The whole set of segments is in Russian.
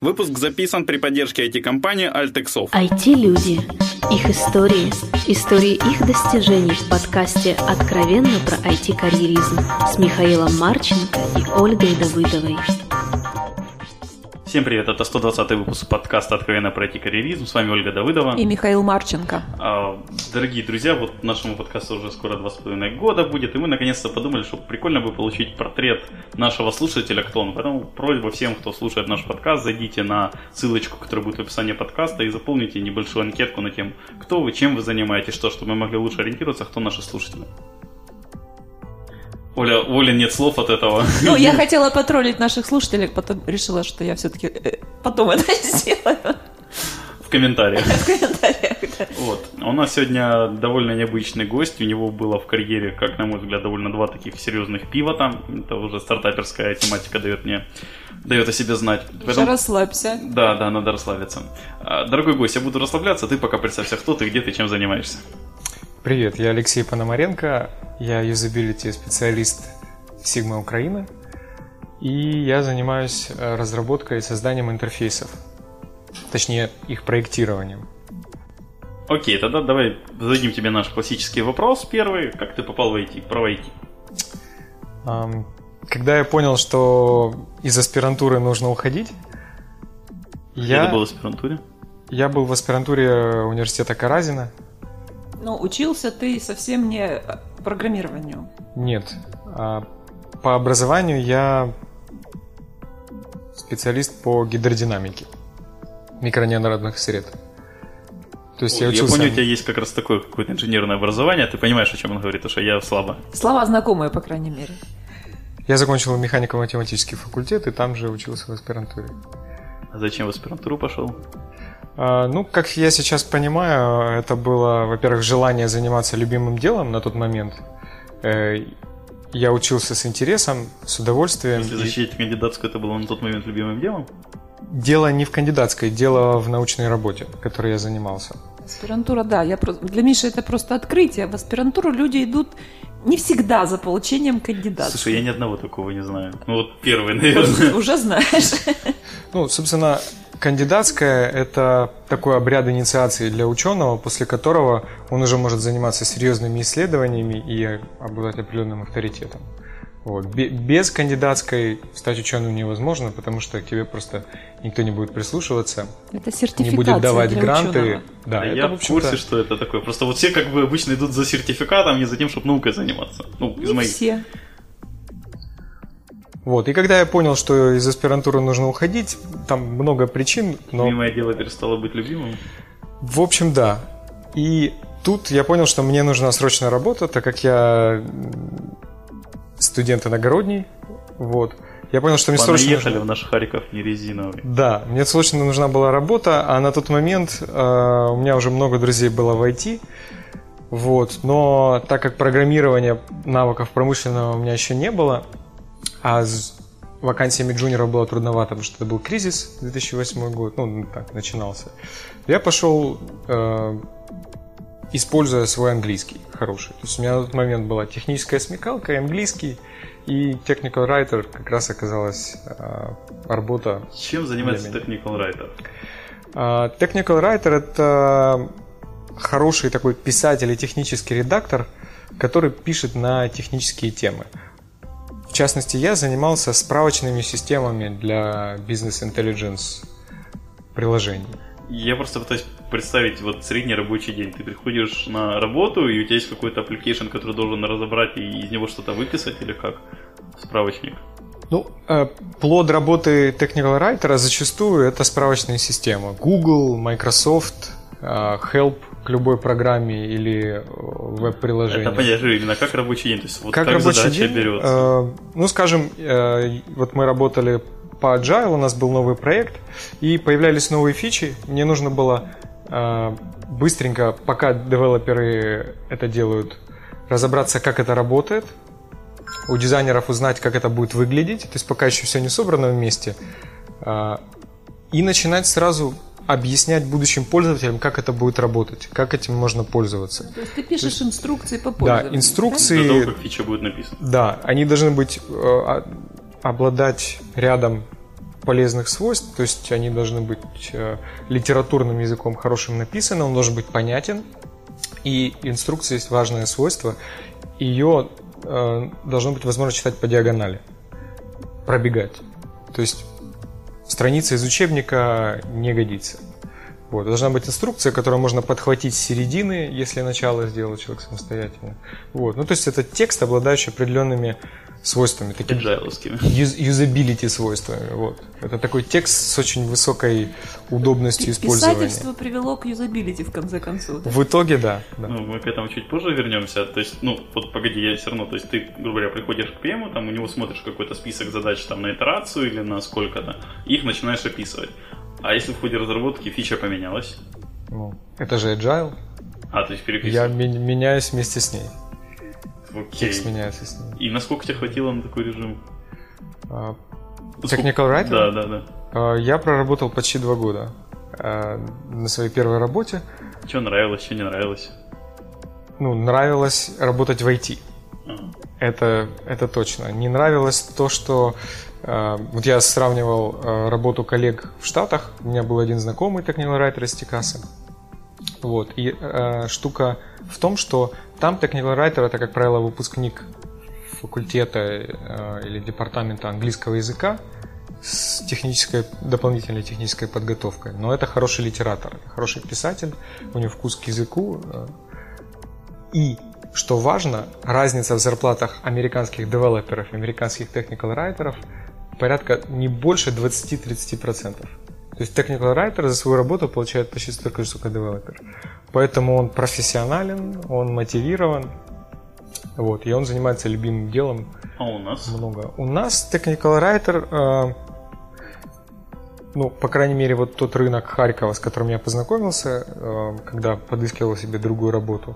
Выпуск записан при поддержке IT-компании Altexov. IT-люди. Их истории. Истории их достижений в подкасте «Откровенно про IT-карьеризм» с Михаилом Марченко и Ольгой Давыдовой. Всем привет, это 120 выпуск подкаста «Откровенно про карьеризм». С вами Ольга Давыдова. И Михаил Марченко. А, дорогие друзья, вот нашему подкасту уже скоро два с половиной года будет, и мы наконец-то подумали, что прикольно бы получить портрет нашего слушателя, кто он. Поэтому просьба всем, кто слушает наш подкаст, зайдите на ссылочку, которая будет в описании подкаста, и заполните небольшую анкетку на тем, кто вы, чем вы занимаетесь, что, чтобы мы могли лучше ориентироваться, кто наши слушатели. Оля, Оля, нет слов от этого. Ну, я хотела потроллить наших слушателей, потом решила, что я все-таки э, потом это сделаю. В комментариях. В комментариях, да. Вот. У нас сегодня довольно необычный гость. У него было в карьере, как на мой взгляд, довольно два таких серьезных пива там. Это уже стартаперская тематика дает мне дает о себе знать. Поэтому... Уже расслабься. Да, да, надо расслабиться. А, дорогой гость, я буду расслабляться, ты пока представься, кто ты, где ты, чем занимаешься. Привет, я Алексей Пономаренко, я юзабилити специалист Sigma Украина, и я занимаюсь э, разработкой и созданием интерфейсов, точнее их проектированием. Окей, тогда давай зададим тебе наш классический вопрос первый. Как ты попал в IT, про IT? Когда я понял, что из аспирантуры нужно уходить, Где я... ты был в аспирантуре? Я был в аспирантуре университета Каразина, но учился ты совсем не программированию. Нет. А, по образованию я специалист по гидродинамике микронеоднородных сред. То есть Ой, я учился... Я помню, у тебя есть как раз такое какое-то инженерное образование, ты понимаешь, о чем он говорит, потому что я слабо. Слова знакомые, по крайней мере. Я закончил механико-математический факультет и там же учился в аспирантуре. А зачем в аспирантуру пошел? А, ну, как я сейчас понимаю, это было, во-первых, желание заниматься любимым делом на тот момент. Э, я учился с интересом, с удовольствием. Если защитить кандидатскую, это было на тот момент любимым делом? Дело не в кандидатской, дело в научной работе, которой я занимался. Аспирантура, да. Я просто... Для Миши это просто открытие. В аспирантуру люди идут не всегда за получением кандидата. Слушай, я ни одного такого не знаю. Ну вот первый, наверное. Уже знаешь. Ну, собственно, Кандидатская – это такой обряд инициации для ученого, после которого он уже может заниматься серьезными исследованиями и обладать определенным авторитетом. Вот. Без кандидатской стать ученым невозможно, потому что к тебе просто никто не будет прислушиваться. Это сертификация Не будет давать для гранты. Ученого. Да, да это, я в, в курсе, что это такое. Просто вот все как бы обычно идут за сертификатом, не за тем, чтобы наукой заниматься. Ну, из не моих. все. Вот. И когда я понял, что из аспирантуры нужно уходить, там много причин. Но... Любимое дело перестало быть любимым? В общем, да. И тут я понял, что мне нужна срочная работа, так как я студент иногородний. Вот. Я понял, что мне срочно нужно... в наш Харьков не резиновый. Да, мне срочно нужна была работа, а на тот момент э, у меня уже много друзей было в IT. Вот, но так как программирования навыков промышленного у меня еще не было, а с вакансиями джуниора было трудновато, потому что это был кризис 2008 год, ну так, начинался. Я пошел, э, используя свой английский хороший. То есть у меня на тот момент была техническая смекалка, и английский, и Technical Writer как раз оказалась э, работа. Чем занимается Technical Writer? Э, Technical Writer это хороший такой писатель и технический редактор, который пишет на технические темы. В частности, я занимался справочными системами для бизнес-интеллигенс приложений. Я просто пытаюсь представить вот средний рабочий день. Ты приходишь на работу, и у тебя есть какой-то application, который должен разобрать и из него что-то выписать, или как? Справочник. Ну, э, плод работы Technical Writer зачастую это справочные системы. Google, Microsoft, э, Help к любой программе или э, веб-приложению. Это понятно, именно как рабочий день, то есть вот как, как рабочий задача день, берется. Э, ну, скажем, э, вот мы работали по Agile, у нас был новый проект, и появлялись новые фичи, мне нужно было э, быстренько, пока девелоперы это делают, разобраться, как это работает, у дизайнеров узнать, как это будет выглядеть, то есть пока еще все не собрано вместе, э, и начинать сразу объяснять будущим пользователям, как это будет работать, как этим можно пользоваться. То есть ты пишешь есть, инструкции по пользованию? Да, инструкции. До того, как фича будет написана. Да, они должны быть э, обладать рядом полезных свойств, то есть они должны быть э, литературным языком хорошим написаны, он должен быть понятен, и инструкция есть важное свойство, ее э, должно быть возможно читать по диагонали, пробегать. То есть страница из учебника не годится. Вот. Должна быть инструкция, которую можно подхватить с середины, если начало сделал человек самостоятельно. Вот. Ну, то есть это текст, обладающий определенными свойствами, такими юзабилити свойствами. Вот. Это такой текст с очень высокой удобностью использования. Писательство привело к юзабилити в конце концов. Да? В итоге да, да. Ну, мы к этому чуть позже вернемся. То есть, ну, вот погоди, я все равно, то есть ты, грубо говоря, приходишь к ПМу, там у него смотришь какой-то список задач там на итерацию или на сколько-то, их начинаешь описывать. А если в ходе разработки фича поменялась? Ну, это же agile. А, то есть переписываешь? Я меняюсь вместе с ней. Окей. Текст меняется с ней. И насколько тебе хватило на такой режим? Uh, Technical Writer? Да, да, да. Uh, я проработал почти два года uh, на своей первой работе. Что нравилось, что не нравилось? Ну, нравилось работать в IT. Ага. Это, это точно. Не нравилось то, что вот я сравнивал работу коллег в Штатах. У меня был один знакомый writer из Техаса. Вот. И э, штука в том, что там writer это, как правило, выпускник факультета э, или департамента английского языка с технической, дополнительной технической подготовкой. Но это хороший литератор, хороший писатель, у него вкус к языку. Э. И, что важно, разница в зарплатах американских девелоперов американских writerов порядка не больше 20-30%. То есть technical writer за свою работу получает почти столько же, сколько девелопер. Поэтому он профессионален, он мотивирован, вот, и он занимается любимым делом. А у нас? Много. У нас technical writer, э, ну, по крайней мере, вот тот рынок Харькова, с которым я познакомился, э, когда подыскивал себе другую работу,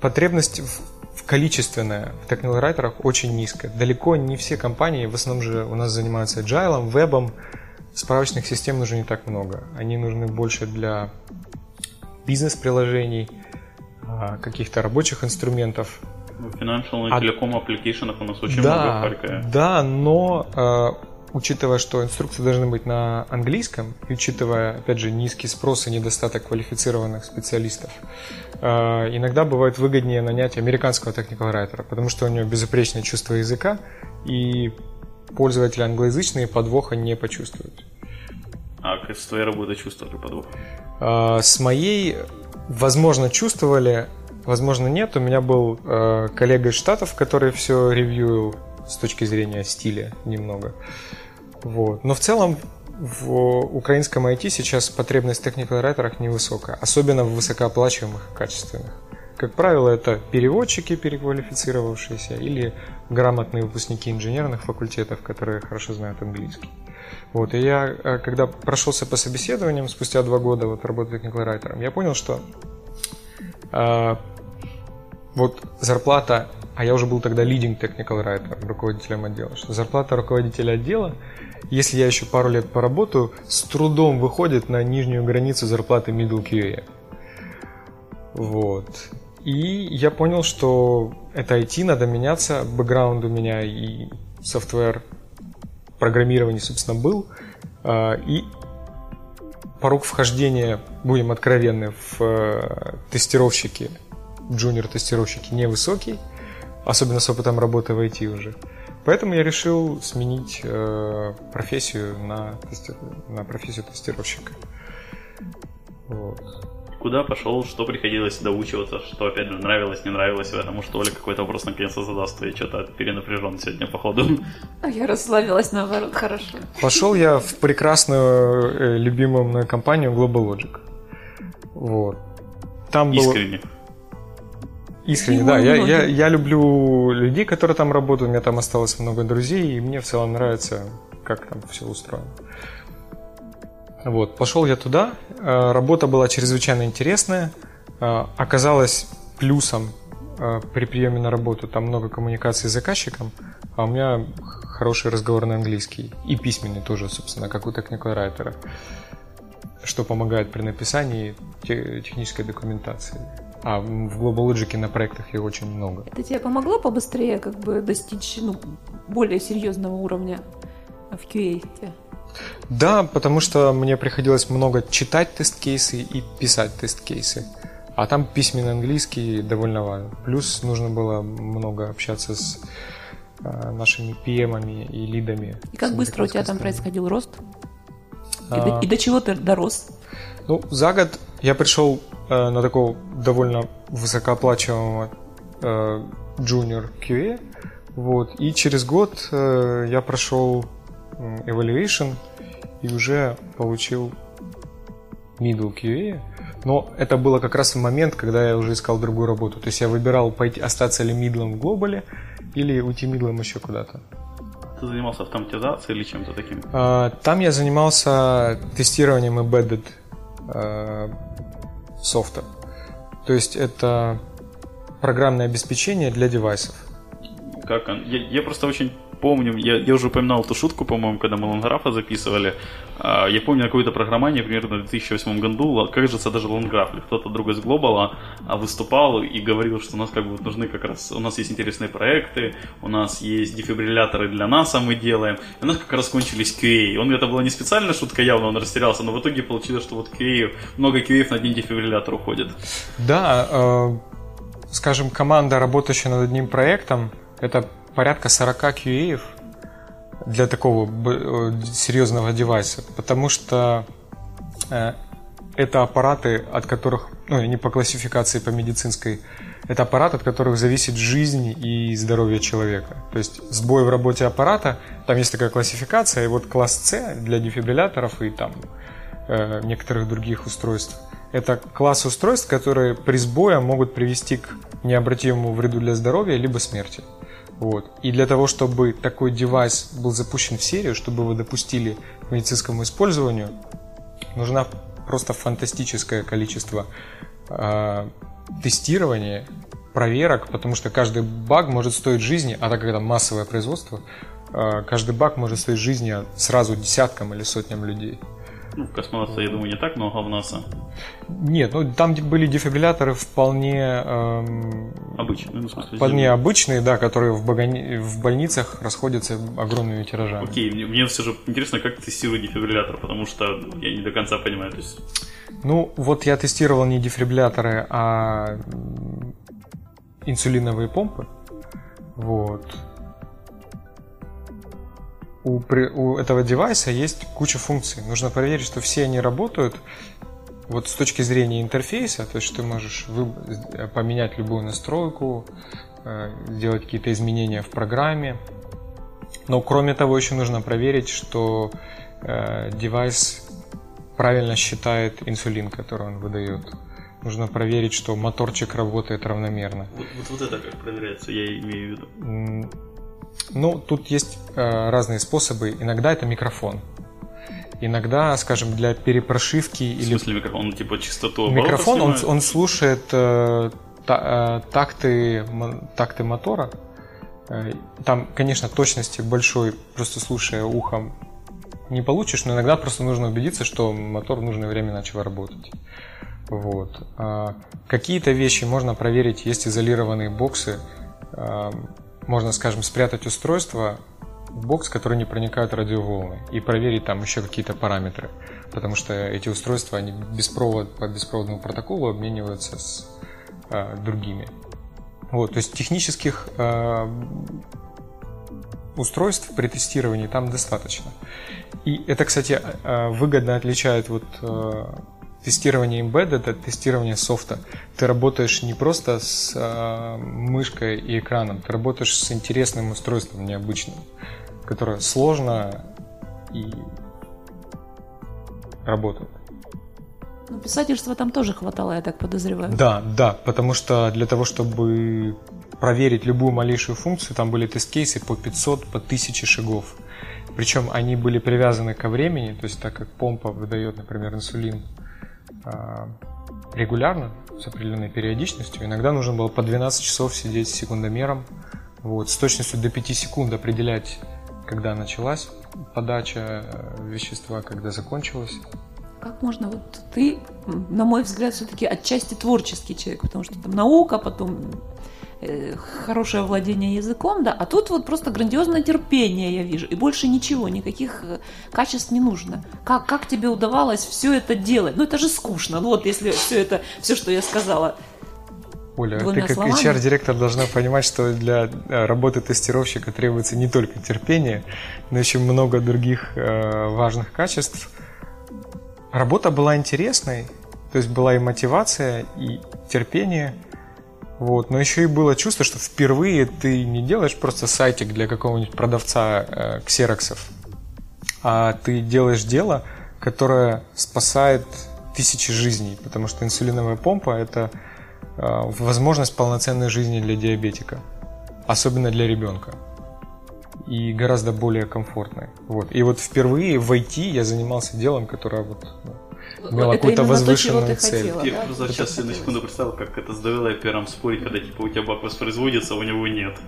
потребность в, в количественная в technical writerах очень низкая. Далеко не все компании, в основном же у нас занимаются agile, вебом, Справочных систем нужно не так много. Они нужны больше для бизнес-приложений, а, каких-то рабочих инструментов. В financial и а... телеком аппликейшенах у нас очень да, много в Харькове. Да, но а, учитывая, что инструкции должны быть на английском, и учитывая, опять же, низкий спрос и недостаток квалифицированных специалистов, иногда бывает выгоднее нанять американского writer, потому что у него безупречное чувство языка, и пользователи англоязычные подвоха не почувствуют. А как с твоей работой чувствовали подвох? А, с моей, возможно, чувствовали, возможно, нет. У меня был э, коллега из Штатов, который все ревьюил с точки зрения стиля немного. Вот. Но в целом в украинском IT сейчас потребность в technical райтерах невысокая, особенно в высокооплачиваемых и качественных. Как правило, это переводчики, переквалифицировавшиеся, или грамотные выпускники инженерных факультетов, которые хорошо знают английский. Вот, и я, э, когда прошелся по собеседованиям спустя два года вот, работы technical writer, я понял, что э, вот зарплата, а я уже был тогда leading technical writer, руководителем отдела, что зарплата руководителя отдела, если я еще пару лет поработаю, с трудом выходит на нижнюю границу зарплаты middle QA. Вот. И я понял, что это IT, надо меняться, бэкграунд у меня и софтвер программирования, собственно, был. А, и порог вхождения, будем откровенны, в э, тестировщики, джуниор-тестировщики невысокий, особенно с опытом работы в IT уже. Поэтому я решил сменить э, профессию на, тести... на профессию тестировщика. Вот куда пошел, что приходилось доучиваться, что, опять же, нравилось, не нравилось этом, может, Оля какой-то вопрос наконец-то задаст, и что-то перенапряжен сегодня, походу. А я расслабилась, наоборот, хорошо. Пошел я в прекрасную, э, любимую мной компанию Global Logic. Вот. Там Искренне. Было... Искренне, да. Я, я, я люблю людей, которые там работают, у меня там осталось много друзей, и мне в целом нравится, как там все устроено. Вот, пошел я туда, э, работа была чрезвычайно интересная, э, оказалось плюсом э, при приеме на работу там много коммуникации с заказчиком, а у меня хороший разговорный английский и письменный тоже, собственно, как у technical writer, что помогает при написании технической документации. А в Global Logic на проектах их очень много. Это тебе помогло побыстрее как бы достичь ну, более серьезного уровня в QA? Да, потому что мне приходилось много читать тест-кейсы и писать тест-кейсы. А там письменный английский довольно важен. Плюс нужно было много общаться с э, нашими PM и лидами. И как быстро у тебя там происходил рост? И, А, до, и до чего ты дорос? Ну, за год я пришел э, на такого довольно высокооплачиваемого э, junior QA, вот, и через год э, я прошел evaluation и уже получил middle QA, но это было как раз в момент, когда я уже искал другую работу, то есть я выбирал пойти остаться ли мидлом в глобале или уйти мидлом еще куда-то. Ты занимался автоматизацией или чем-то таким? А, Там я занимался тестированием embedded э, софта. То есть это программное обеспечение для девайсов. Как он? Я, я просто очень помню, я, я уже упоминал эту шутку, по-моему, когда мы Ланграфа записывали. А, Я помню какое-то программание примерно в 2008 году, кажется, даже Ланграф или кто-то другой из Глобала а, выступал и говорил, что у нас как бы нужны как раз, у нас есть интересные проекты, у нас есть дефибрилляторы для НАСА мы делаем, и у нас как раз кончились QA. Он, это была не специальная шутка явно, он растерялся, но в итоге получилось, что вот QA, много QA на один дефибриллятор уходит. Да, э, скажем, команда, работающая над одним проектом, это порядка 40 QA для такого э, серьезного девайса, потому что э, это аппараты, от которых, ну, не по классификации, по медицинской, это аппарат, от которых зависит жизнь и здоровье человека. То есть сбой в работе аппарата, там есть такая классификация, и вот класс С для дефибрилляторов и там э, некоторых других устройств. Это класс устройств, которые при сбое могут привести к необратимому вреду для здоровья либо смерти. Вот. И для того, чтобы такой девайс был запущен в серию, чтобы его допустили к медицинскому использованию, нужна просто фантастическое количество э, тестирования, проверок, потому что каждый баг может стоить жизни, а так как это массовое производство, э, каждый баг может стоить жизни сразу десяткам или сотням людей. Ну, в космонавтах, я думаю, не так много в НАСА. Нет, ну там были дефибрилляторы вполне, эм, Обычно, ну, смысле, вполне обычные, да, которые в, багани- в больницах расходятся огромными тиражами. Окей, мне, мне все же интересно, как тестируют дефибриллятор, потому что я не до конца понимаю. То есть, Ну, вот я тестировал не дефибрилляторы, а инсулиновые помпы. Вот. У, при- у этого девайса есть куча функций. Нужно проверить, что все они работают. Вот с точки зрения интерфейса, то есть ты можешь вы- э, поменять любую настройку, э, сделать какие-то изменения в программе. Но кроме того, еще нужно проверить, что э, девайс правильно считает инсулин, который он выдает. Нужно проверить, что моторчик работает равномерно. вот, вот, вот это как проверяется, я имею в виду. Ну, тут есть э, разные способы. Иногда это микрофон. Иногда, скажем, для перепрошивки В или смысле микрофон, Он, типа оборотов микрофон, он, он слушает э, та- э, такты, такты мотора. Э, Там, конечно, точности большой, просто слушая ухом, не получишь, но иногда просто нужно убедиться, что мотор в нужное время начал работать. Вот. А Какие-то вещи можно проверить, есть изолированные боксы. Можно, скажем, спрятать устройство в бокс, который не проникают радиоволны, и проверить там еще какие-то параметры. Потому что эти устройства, они без провод, по беспроводному протоколу обмениваются с а, другими. Вот, то есть технических а, устройств при тестировании там достаточно. И это, кстати, а, выгодно отличает вот а, тестирование embedded от тестирования софта. Ты работаешь не просто с а, мышкой и экраном, ты работаешь с интересным устройством, необычным, которое сложно и работает. Ну, писательства там тоже хватало, я так подозреваю. Да, да, потому что для того, чтобы проверить любую малейшую функцию, там были тест-кейсы по 500, по 1000 шагов. Причем они были привязаны ко времени, то есть так как помпа выдает, например, инсулин регулярно, с определенной периодичностью, иногда нужно было по 12 часов сидеть с секундомером, вот, с точностью до 5 секунд определять, когда началась подача э, вещества, когда закончилась. Как можно, вот ты, на мой взгляд, все-таки отчасти творческий человек, потому что там наука, потом хорошее владение языком, да, а тут вот просто грандиозное терпение я вижу, и больше ничего, никаких э, качеств не нужно. Как, как тебе удавалось все это делать? Ну, это же скучно, ну вот если все это, все, что я сказала, Оля, Двумя ты как? HR-директор должна понимать, что для э, работы тестировщика требуется не только терпение, но еще много других э, важных качеств. Работа была интересной, то есть была и мотивация, и терпение. Вот. Но еще и было чувство, что впервые ты не делаешь просто сайтик для какого-нибудь продавца э, ксероксов, а ты делаешь дело, которое спасает тысячи жизней, потому что инсулиновая помпа это э, возможность полноценной жизни для диабетика, особенно для ребенка, и гораздо более комфортной. Вот. И вот впервые в IT я занимался делом, которое вот это какую-то то, возвышенную ты цель. хотела. Я да? просто сейчас себе на секунду представил, как это с девелопером спорить, когда типа у тебя баг воспроизводится, а у него нет.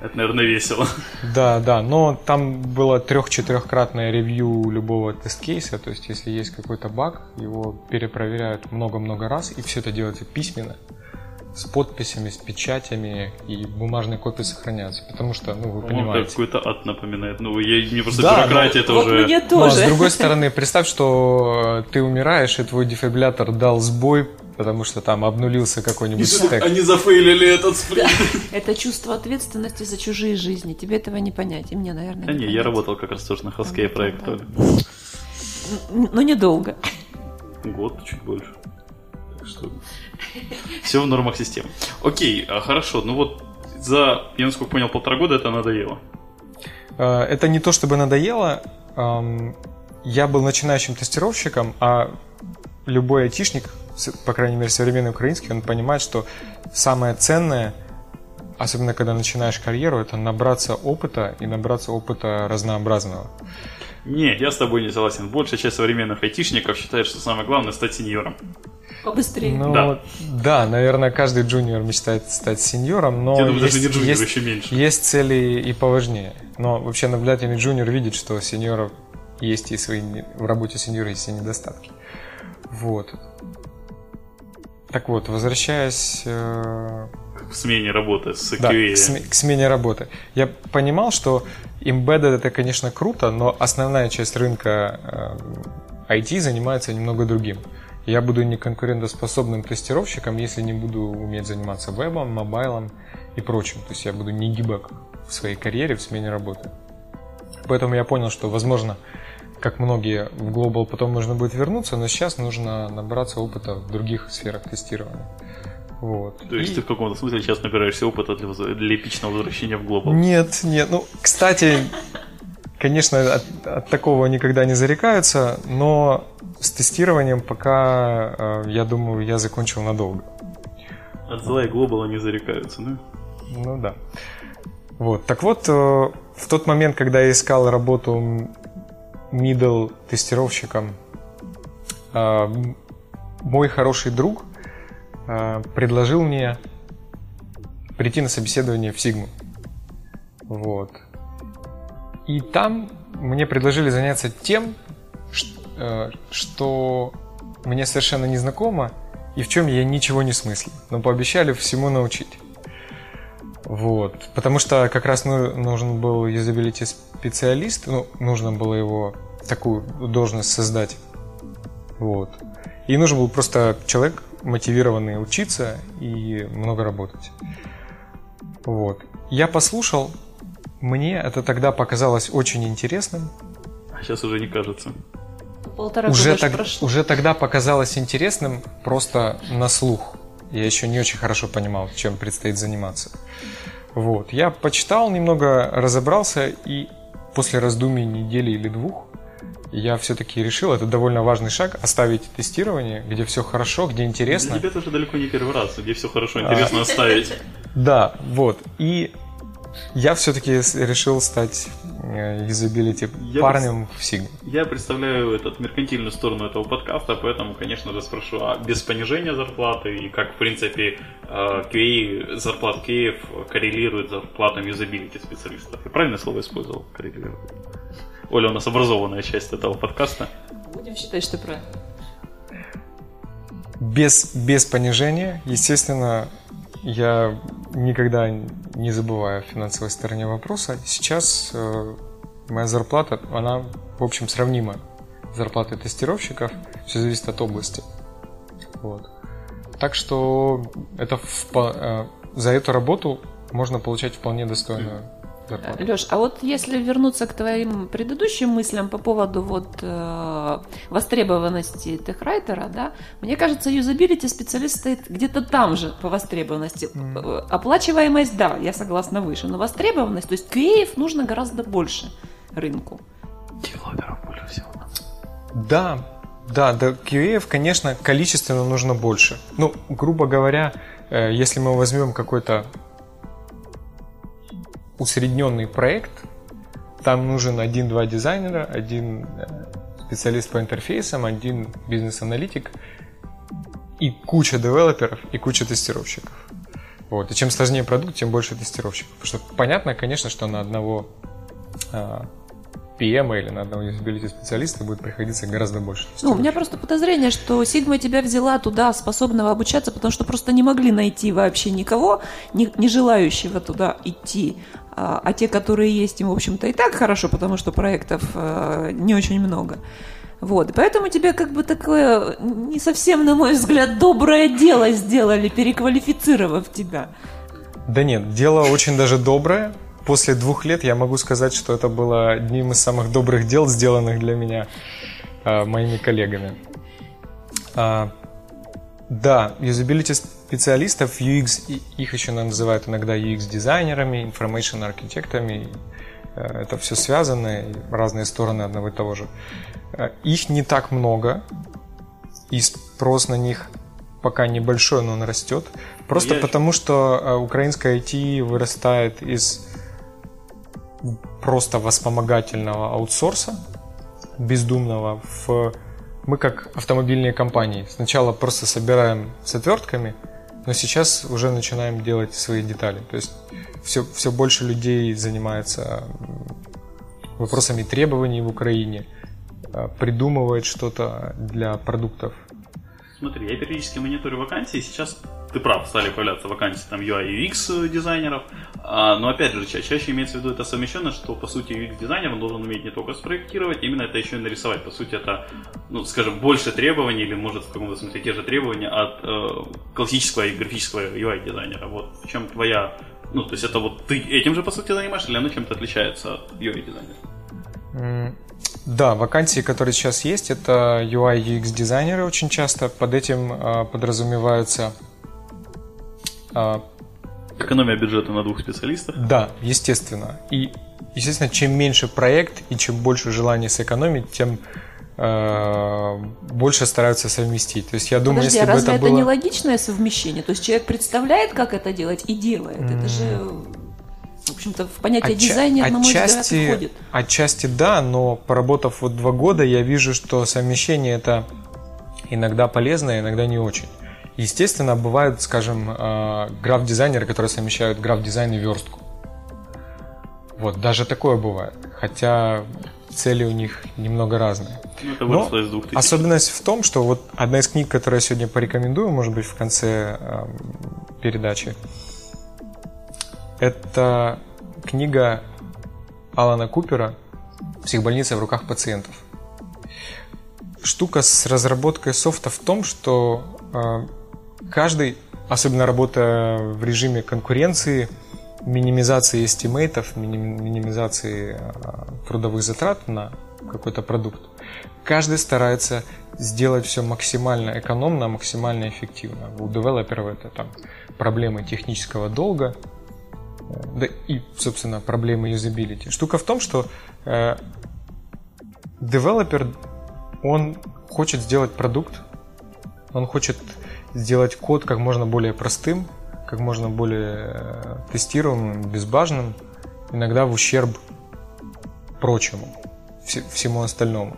Это, наверное, весело. Да, да, но там было трех-четырехкратное ревью любого тест-кейса, то есть если есть какой-то баг, его перепроверяют много-много раз, и все это делается письменно, с подписями, с печатями, и бумажные копии сохраняются, потому что, ну, вы Он понимаете. какой-то ад напоминает. Ну, я, мне просто Да, бюрократия это Вот уже... мне Ну, а тоже. с другой стороны, представь, что э, ты умираешь, и твой дефибриллятор дал сбой, потому что там обнулился какой-нибудь стек. Они зафейлили этот спринт. Это чувство ответственности за чужие жизни. Тебе этого не понять. И мне, наверное, Да не, я понять. работал как раз тоже на Хаскей проекте. Но недолго. Год, чуть больше. Так что все в нормах системы. Окей, а, хорошо. Ну вот за, я насколько понял, полтора года это надоело. Э, Это не то чтобы надоело. Я был начинающим тестировщиком, а любой айтишник, по крайней мере современный украинский, он понимает, что самое ценное, особенно когда начинаешь карьеру, это набраться опыта и набраться опыта разнообразного. Не, я с тобой не согласен. Большая часть современных айтишников считает, что самое главное стать сеньором. Побыстрее. Ну, Да. да. наверное, каждый джуниор мечтает стать сеньором, но я думаю, даже есть, не джуниор, есть- еще меньше. есть цели и поважнее. Но вообще наблюдательный джуниор видит, что сеньоров есть и свои в работе сеньора есть и недостатки. Вот. Так вот, возвращаясь э, В смене работы с да, QA. к, сме- к смене работы. Я понимал, что embedded это, конечно, круто, но основная часть рынка э, IT занимается немного другим. Я буду неконкурентоспособным тестировщиком, если не буду уметь заниматься вебом, мобайлом и прочим. То есть я буду не гибок в своей карьере, в смене работы. Поэтому я понял, что, возможно, как многие в Global потом можно будет вернуться, но сейчас нужно набраться опыта в других сферах тестирования. Вот. То есть И- ты в каком-то смысле сейчас набираешься опыта для, для эпичного возвращения в Global. нет, нет. Ну, кстати, конечно, от, от такого никогда не зарекаются, но с тестированием пока, э, я думаю, я закончил надолго. От зла и Global не зарекаются, ну? Ну да. Вот. Так вот, э, в тот момент, когда я искал работу middle тестировщиком, э, мой хороший друг предложил мне прийти на собеседование в Sigma. Вот. И там мне предложили заняться тем, что мне совершенно не знакомо и в чем я ничего не смыслю. Но пообещали всему научить. Вот. Потому что как раз ну, нужен был юзабилити специалист, ну, нужно было его такую должность создать. Вот. И нужен был просто человек, мотивированный учиться и много работать. Вот. Я послушал, мне это тогда показалось очень интересным. А сейчас уже не кажется. Полтора Уже, года так- прошло. уже тогда показалось интересным просто на слух. Я еще не очень хорошо понимал, чем предстоит заниматься. Вот. Я почитал немного, разобрался, и после раздумий недели или двух я все-таки решил, это довольно важный шаг, оставить тестирование, где все хорошо, где интересно. Для тебя это уже далеко не первый раз, где все хорошо, А. интересно оставить. Да, вот. И я все-таки решил стать э, юзабилити Я парнем в Sigma. Я представляю этот меркантильную сторону этого подкаста, поэтому, конечно же, спрошу, а без понижения зарплаты и как, в принципе, э, QA, зарплат QA коррелирует с зарплатами юзабилити специалистов? Я правильное слово использовал? Коррелирует. Оля у нас образованная часть этого подкаста. Будем считать, что правильно. без, без понижения. Естественно, я никогда не забываю о финансовой стороне вопроса. Сейчас э, моя зарплата, она, в общем, сравнима с зарплатой тестировщиков. Все зависит от области. Вот. Так что это впо- э, за эту работу можно получать вполне достойную зарплату. Леш, а вот если вернуться к твоим предыдущим мыслям по поводу вот э, востребованности техрайтера, да, мне кажется, юзабилити специалист стоит где-то там же по востребованности. Э, Оплачиваемость, да, я согласна выше, но востребованность, то есть QA нужно гораздо больше рынку. Девелоперов больше всего. Да, да, до QA, конечно, количественно нужно больше. Ну, грубо говоря, э, если мы возьмем какой-то усредненный проект, там нужен один-два дизайнера, один э, специалист по интерфейсам, один бизнес-аналитик и куча девелоперов и куча тестировщиков. Вот. И чем сложнее продукт, тем больше тестировщиков. Потому что понятно, конечно, что на одного а, PM или на одного юзабилити специалиста будет приходиться гораздо больше. Ну, у меня просто подозрение, что Сигма тебя взяла туда, способного обучаться, потому что просто не могли найти вообще никого, не, не желающего туда идти. А, а те, которые есть, им, в общем-то, и так хорошо, потому что проектов э, не очень много. Вот, поэтому тебе как бы такое, не совсем, на мой взгляд, доброе дело сделали, переквалифицировав тебя. Да нет, дело очень даже доброе. После двух лет я могу сказать, что это было одним из самых добрых дел, сделанных для меня э, моими коллегами. А, да, юзабилити специалистов, UX, их еще называют иногда UX-дизайнерами, information архитектами. Э, Это все связано, разные стороны одного и того же. Э, Их не так много, и спрос на них пока небольшой, но он растет. Просто Я- потому, что э, украинское IT вырастает из просто воспомогательного аутсорса, бездумного, в... Мы как автомобильные компании. Сначала просто собираем с отвертками, но сейчас уже начинаем делать свои детали. То есть все, все больше людей занимается вопросами требований в Украине, э, придумывает что-то для продуктов. Смотри, я периодически мониторю вакансии, сейчас ты прав, стали появляться вакансии там UI UX дизайнеров, А, но опять же, ча- чаще имеется в виду это совмещенно, что по сути UX дизайнер он должен уметь не только спроектировать, именно это еще и нарисовать. По сути, это, ну, скажем, больше требований, или может в каком-то смысле те же требования от э, классического и графического UI дизайнера. Вот в чем твоя, ну, то есть это вот ты этим же по сути занимаешься, или оно чем-то отличается от UI дизайнера? М, Да, вакансии, которые сейчас есть, это UI UX дизайнеры очень часто. Под этим а, подразумеваются а, Экономия бюджета на двух специалистов. Да, естественно. И, естественно, чем меньше проект и чем больше желания сэкономить, тем э, больше стараются совместить. То есть я думаю, Подожди, если а бы разве это это, было... не логичное совмещение? То есть человек представляет, как это делать, и делает. Это же, в общем-то, в понятие Отча- дизайнер, на мой взгляд, отчасти, входит. отчасти да, но поработав вот два года, я вижу, что совмещение это иногда полезно, а иногда не очень. Естественно, бывают, скажем, э, граф-дизайнеры, которые совмещают граф-дизайн и верстку. Вот, даже такое бывает. Хотя цели у них немного разные. Ну, это Но из двух. Особенность в том, что вот одна из книг, которую я сегодня порекомендую, может быть, в конце эм, передачи, это книга Алана Купера «Психбольница в руках пациентов». Штука с разработкой софта в том, что э, каждый, особенно работая в режиме конкуренции, минимизации estimate ов, миним- минимизации э, трудовых затрат на какой-то продукт, каждый старается сделать все максимально экономно, максимально эффективно. У девелоперов это там проблемы технического долга, э, да и, собственно, проблемы юзабилити. Штука в том, что э, девелопер, он хочет сделать продукт, он хочет сделать код как можно более простым, как можно более э, тестируемым, безбажным, иногда в ущерб прочему, все- всему остальному.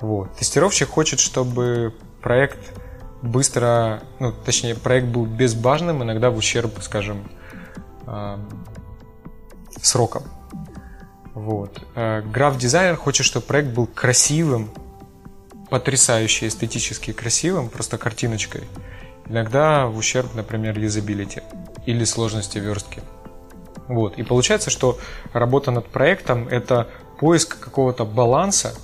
Вот. Тестировщик хочет, чтобы проект быстро, ну, точнее, проект был безбажным, иногда в ущерб, скажем, эм, срокам. Вот. Э, Граф-дизайнер хочет, чтобы проект был красивым, потрясающе эстетически красивым, просто картиночкой. Иногда в ущерб, например, юзабилити. или сложности верстки. Вот. И получается, что работа над проектом – это поиск какого-то баланса.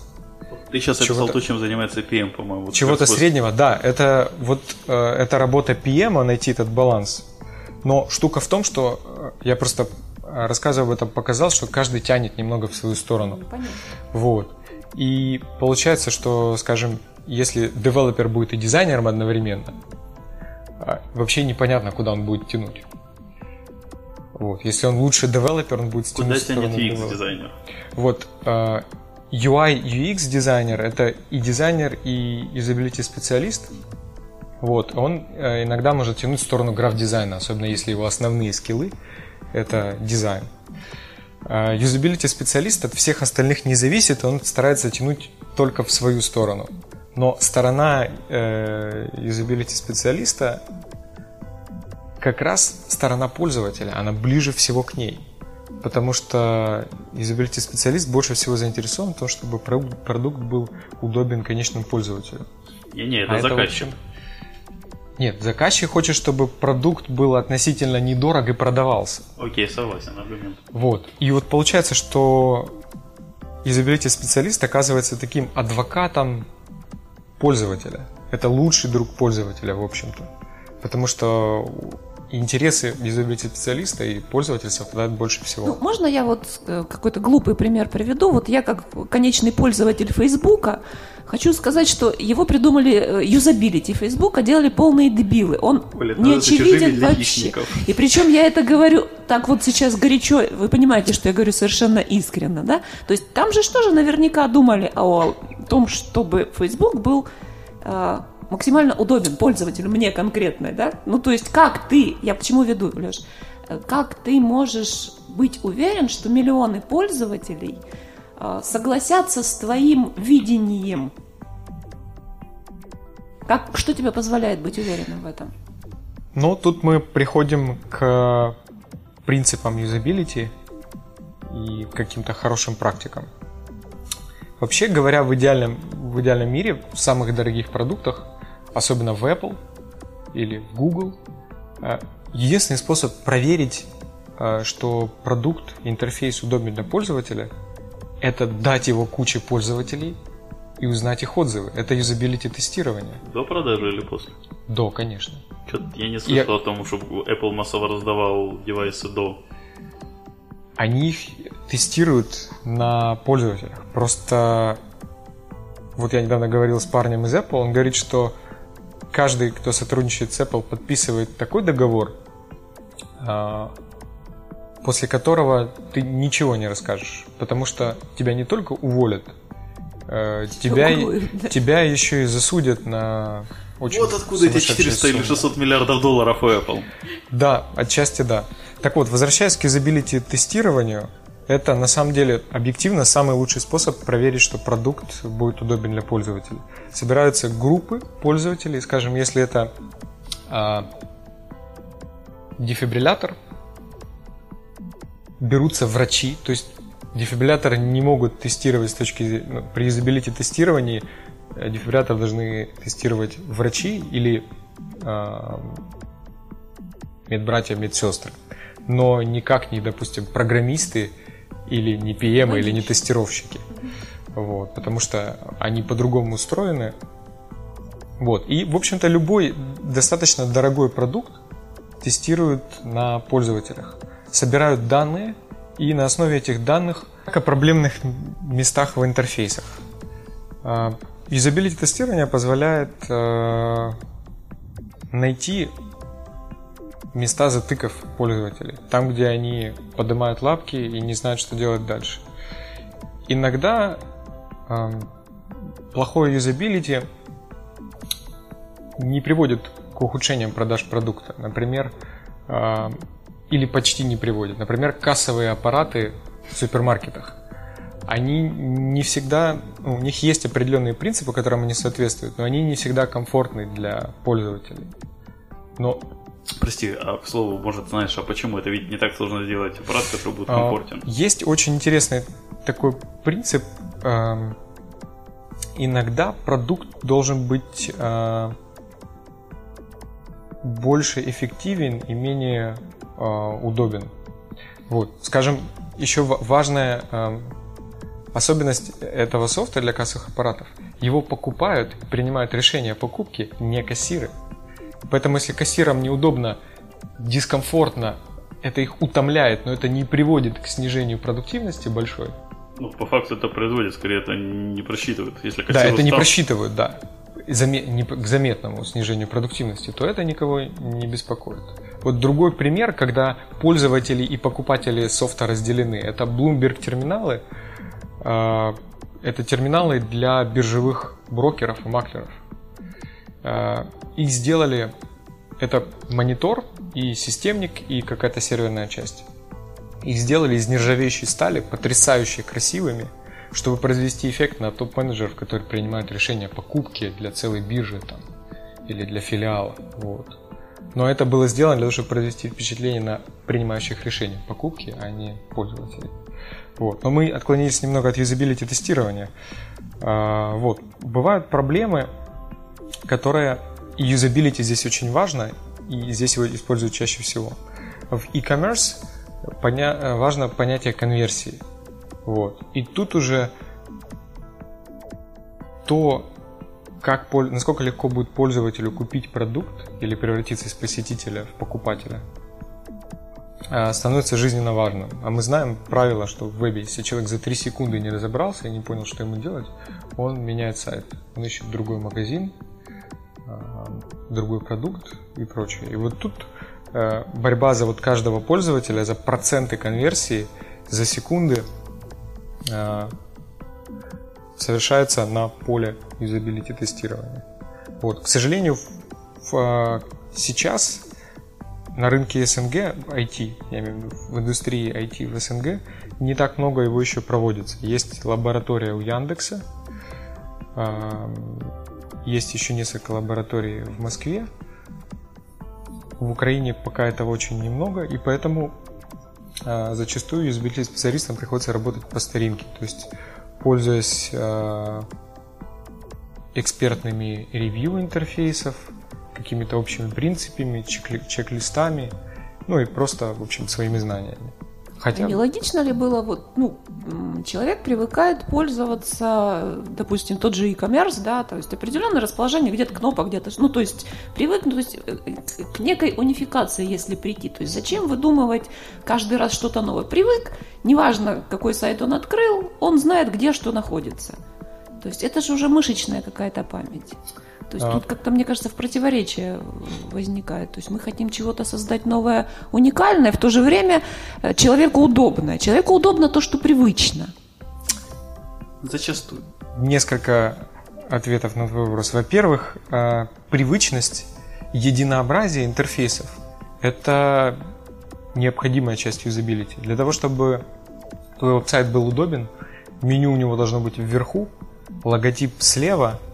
Ты сейчас описал то, чем занимается PM, по-моему. Чего-то среднего, да. Это вот э, это работа PM, найти этот баланс. Но штука в том, что э, я просто э, рассказывая об этом показал, что каждый тянет немного в свою сторону. Понятно. Вот. И получается, что, скажем, если девелопер будет и дизайнером одновременно, а, вообще непонятно, куда он будет тянуть. Вот. Если он лучший девелопер, он будет тянуть Куда тянет UX дизайнер? Вот. А, UI, UX дизайнер это и дизайнер, и юзабилити специалист. Вот, он э, иногда может тянуть в сторону граф дизайна, особенно если его основные skill ы это дизайн. Юзабилити специалист от всех остальных не зависит, он старается тянуть только в свою сторону. Но сторона э, юзабилити специалиста как раз сторона пользователя, она ближе всего к ней. Потому что юзабилити специалист больше всего заинтересован в том, чтобы продукт был удобен конечному пользователю. Не, не, это а заказчик. Это, нет, заказчик хочет, чтобы продукт был относительно недорог и продавался. Окей, согласен, аргумент. Вот. И вот получается, что юзабилити специалист оказывается таким адвокатом пользователя. Это лучший друг пользователя, в общем-то. Потому что интересы юзабилити специалиста и пользователя совпадают больше всего. Ну, можно я вот э, какой-то глупый пример приведу? Вот я как конечный пользователь Фейсбука хочу сказать, что его придумали э, юзабилити Фейсбука, делали полные дебилы. Он Оля, не очевиден вообще. И причем я это говорю так вот сейчас горячо, вы понимаете, что я говорю совершенно искренне, да? То есть там же что же наверняка думали о том, чтобы Facebook был э, максимально удобен пользователю, мне конкретно, да? Ну, то есть как ты, я почему веду, Леш, как ты можешь быть уверен, что миллионы пользователей э, согласятся с твоим видением? Как, что тебе позволяет быть уверенным в этом? Ну, тут мы приходим к принципам юзабилити и каким-то хорошим практикам. Вообще говоря, в идеальном, в идеальном мире, в самых дорогих продуктах, особенно в Apple или в Google, э, единственный способ проверить, э, что продукт, интерфейс удобен для пользователя, это дать его куче пользователей и узнать их отзывы. Это юзабилити тестирование. До продажи или после? До, конечно. Что-то я не слышал я... о том, чтобы Apple массово раздавал девайсы до. Они их тестируют на пользователях. Просто вот я недавно говорил с парнем из Apple, он говорит, что каждый, кто сотрудничает с Apple, подписывает такой договор, а, после которого ты ничего не расскажешь, потому что тебя не только уволят, э, тебя, тебя еще и засудят на очень Вот откуда эти 400 суммы. или 600 миллиардов долларов у Apple. Да, отчасти да. Так вот, возвращаясь к юзабилити тестированию, это на самом деле объективно самый лучший способ проверить, что продукт будет удобен для пользователей. Собираются группы пользователей, скажем, если это а, дефибриллятор, берутся врачи, то есть дефибрилляторы не могут тестировать с точки ну, при юзабилити тестировании э, дефибриллятор должны тестировать врачи или э, медбратья, медсестры, но никак не, допустим, программисты или не PM, или не тестировщики. Вот, потому что они по-другому устроены. Вот. И, в общем-то, любой достаточно дорогой продукт тестируют на пользователях. Собирают данные и на основе этих данных о проблемных местах в интерфейсах. Юзабилити тестирование позволяет э, найти места затыков пользователей. Там, где они поднимают лапки и не знают, что делать дальше. Иногда э, плохое юзабилити не приводит к ухудшениям продаж продукта. Например, э, или почти не приводит. Например, кассовые аппараты в супермаркетах. Они не всегда, ну, у них есть определенные принципы, которым они соответствуют, но они не всегда комфортны для пользователей. Но Прости, а к слову, может, знаешь, а почему? Это ведь не так сложно сделать аппарат, который будет а, комфортен. Есть очень интересный такой принцип. Эм, иногда продукт должен быть э, больше эффективен и менее удобен. Вот, скажем, еще важная э, особенность этого софта для кассовых аппаратов. Его покупают, принимают решение о покупке не кассиры. Поэтому если кассирам неудобно, дискомфортно, это их утомляет, но это не приводит к снижению продуктивности большой. Ну, по факту это производит, скорее это не просчитывают. Если да, это устав... не просчитывают, да. Заме... Не к заметному снижению продуктивности, то это никого не беспокоит. Вот другой пример, когда пользователи и покупатели софта разделены. Это Bloomberg терминалы. А, это терминалы для биржевых брокеров и маклеров. А, их сделали это монитор и системник и какая-то серверная часть. Их сделали из нержавеющей стали, потрясающе красивыми, чтобы произвести эффект на топ-менеджеров, которые принимают решения о покупке для целой биржи там, или для филиала. Вот. Но это было сделано для того, чтобы произвести впечатление на принимающих решения покупки, а не пользователей. Вот. Но мы отклонились немного от юзабилити тестирования. А, вот. Бывают проблемы, которые... И юзабилити здесь очень важно, и здесь его используют чаще всего. В e-commerce поня... важно понятие конверсии. Вот. И тут уже то, как, насколько легко будет пользователю купить продукт или превратиться из посетителя в покупателя, а, становится жизненно важным. А мы знаем правило, что в вебе, если человек за 3 секунды не разобрался и не понял, что ему делать, он меняет сайт. Он ищет другой магазин, а, другой продукт и прочее. И вот тут э, борьба за вот каждого пользователя, за проценты конверсии, за секунды совершается на поле юзабилити тестирования. Вот. К сожалению, в, в, сейчас на рынке СНГ IT, я имею в виду в индустрии IT в СНГ, не так много его еще проводится. Есть лаборатория у Яндекса, есть еще несколько лабораторий в Москве. В Украине пока этого очень немного, и поэтому а, зачастую юзабилити специалистам приходится работать по старинке. То есть, пользуясь а, экспертными ревью интерфейсов, какими-то общими принципами, чек-листами, ну и просто, в общем, своими знаниями. Хотя... Нелогично ли было, вот, ну, человек привыкает пользоваться, допустим, тот же e-commerce, да, то есть определенное расположение, где-то кнопок, где-то, ну, то есть привыкнуть, то есть э, к некой унификации, если прийти. То есть зачем выдумывать каждый раз что-то новое? Привык, неважно, какой сайт он открыл, он знает, где что находится. То есть это же уже мышечная какая-то память. То есть а. тут как-то, мне кажется, в противоречие возникает. То есть мы хотим чего-то создать новое, уникальное, в то же время э, человеку удобное. Человеку удобно то, что привычно. Зачастую. Несколько ответов на твой вопрос. Во-первых, э, привычность, единообразие интерфейсов – это необходимая часть юзабилити. Для того, чтобы твой веб-сайт был удобен, меню у него должно быть вверху, логотип слева –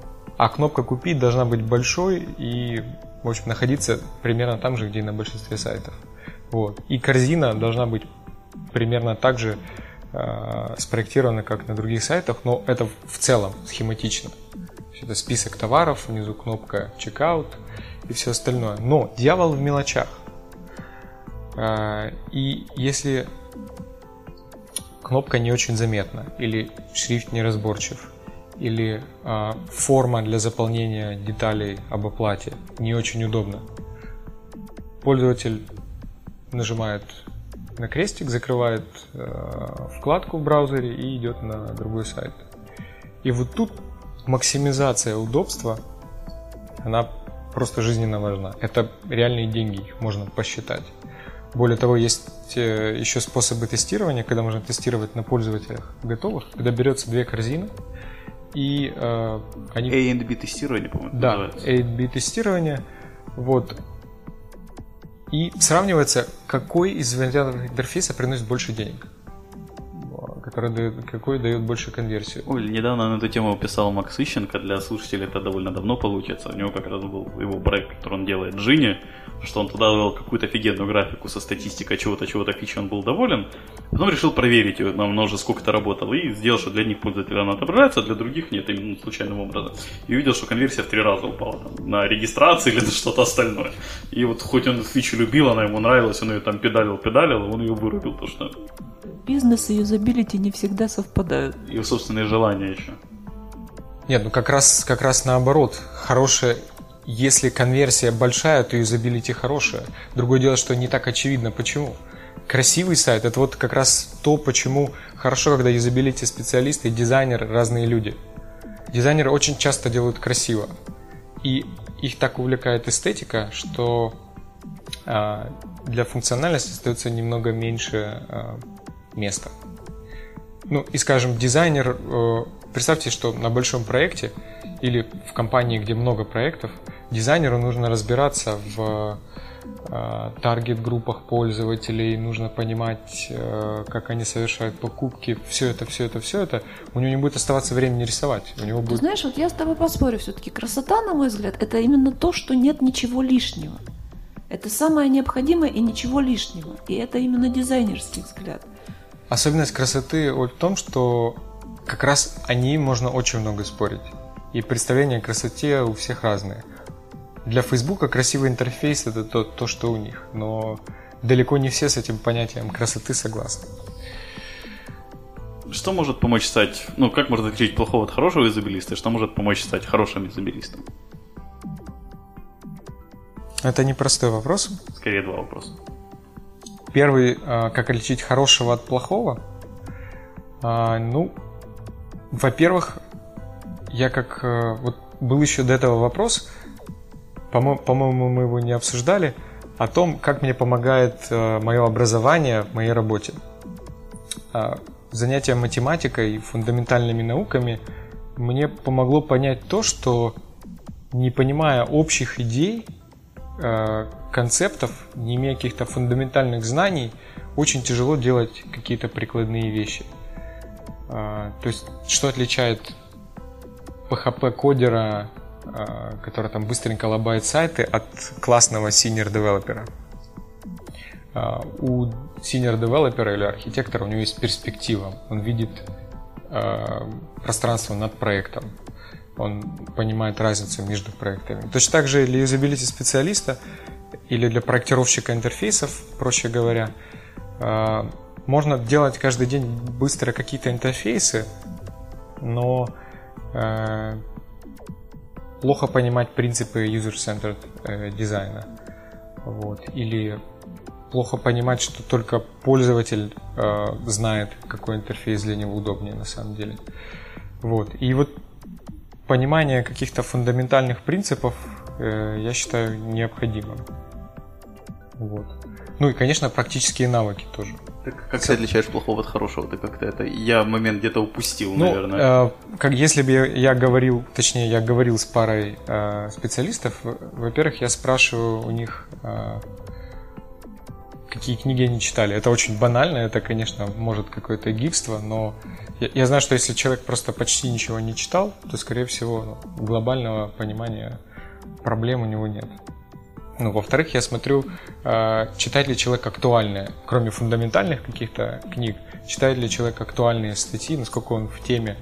а кнопка «Купить» должна быть большой и, в общем, находиться примерно там же, где и на большинстве сайтов. Вот. И корзина должна быть примерно так же э, спроектирована, как на других сайтах, но это в целом схематично. Это список товаров, внизу кнопка «Checkout» и все остальное. Но дьявол в мелочах. Э, и если кнопка не очень заметна или шрифт неразборчив, или э, форма для заполнения деталей об оплате не очень удобно. Пользователь нажимает на крестик, закрывает э, вкладку в браузере и идет на другой сайт. И вот тут максимизация удобства, она просто жизненно важна. Это реальные деньги, их можно посчитать. Более того, есть э, еще способы тестирования, когда можно тестировать на пользователях готовых, когда берется две корзины, и э, они... A and B тестирование, по-моему, Да, называется. A and B тестирование. Вот. И сравнивается, какой из вариантов интерфейса приносит больше денег. Который дает, какой дает больше конверсию. Ой, недавно на эту тему писал Макс Ищенко, для слушателей это довольно давно получается. У него как раз был его проект, который он делает, Джинни, что он туда ввел какую-то офигенную графику со статистикой чего-то, чего-то фичи, он был доволен. Потом решил проверить ее, нам уже сколько это работало, и сделал, что для них пользователя она отображается, а для других нет, именно случайным образом. И увидел, что конверсия в три раза упала там, на регистрации или на что-то остальное. И вот хоть он фичу любил, она ему нравилась, он ее там педалил, педалил, он ее вырубил, то что Бизнес и юзабилити не всегда совпадают. и собственные желания еще. Нет, ну как раз, как раз наоборот. Хорошая, если конверсия большая, то юзабилити хорошая. Другое дело, что не так очевидно. Почему? Красивый сайт – это вот как раз то, почему хорошо, когда юзабилити специалисты и дизайнеры – разные люди. Дизайнеры очень часто делают красиво. И их так увлекает эстетика, что а, для функциональности остается немного меньше а, места. Ну и скажем, дизайнер, э, представьте, что на большом проекте или в компании, где много проектов, дизайнеру нужно разбираться в э, таргет-группах пользователей, нужно понимать, э, как они совершают покупки, все это, все это, все это, у него не будет оставаться времени рисовать. У него Ты будет... знаешь, вот я с тобой поспорю, все-таки красота, на мой взгляд, это именно то, что нет ничего лишнего. Это самое необходимое и ничего лишнего. И это именно дизайнерский взгляд. Особенность красоты в том, что как раз о ней можно очень много спорить. И представления о красоте у всех разные. Для Фейсбука красивый интерфейс это то, то, что у них, но далеко не все с этим понятием красоты согласны. Что может помочь стать, ну, как можно отличить плохого от хорошего изобилиста, что может помочь стать хорошим изобилистом? Это непростой вопрос. Скорее два вопроса. Первый, э, как отличить хорошего от плохого? А, Ну, во-первых, я как... э, Вот был еще до этого вопрос, по-мо- по-моему, мы его не обсуждали, о том, как мне помогает мое образование в моей работе. А, Занятие математикой и фундаментальными науками мне помогло понять то, что не понимая общих идей, концептов, не имея каких-то фундаментальных знаний, очень тяжело делать какие-то прикладные вещи. А, То есть, что отличает PHP-кодера, а, который там быстренько лобает сайты, от классного senior-девелопера? У senior-девелопера или архитектора у него есть перспектива. Он видит пространство над проектом. Он понимает разницу между проектами. Точно так же для юзабилити специалиста или для проектировщика интерфейсов, проще говоря, а, можно делать каждый день быстро какие-то интерфейсы, но э, плохо понимать принципы user-centered э, дизайна. Вот. Или плохо понимать, что только пользователь э, знает, какой интерфейс для него удобнее на самом деле. Вот. И вот понимание каких-то фундаментальных принципов э, я считаю необходимым. Вот. Ну и, конечно, практические навыки тоже. Так как ты отличаешь плохого от хорошего? Ты как-то это... Я момент где-то упустил, Ну, наверное. э, как если бы я, я говорил, точнее, я говорил с парой э, специалистов, во-первых, я спрашиваю у них, э, какие книги они читали. Это очень банально, это, конечно, может какое-то гикство, но я, я знаю, что если человек просто почти ничего не читал, то, скорее всего, глобального понимания проблем у него нет. Ну, во-вторых, я смотрю, э, читает ли человек актуальные, кроме фундаментальных каких-то книг, читает ли человек актуальные статьи, насколько он в теме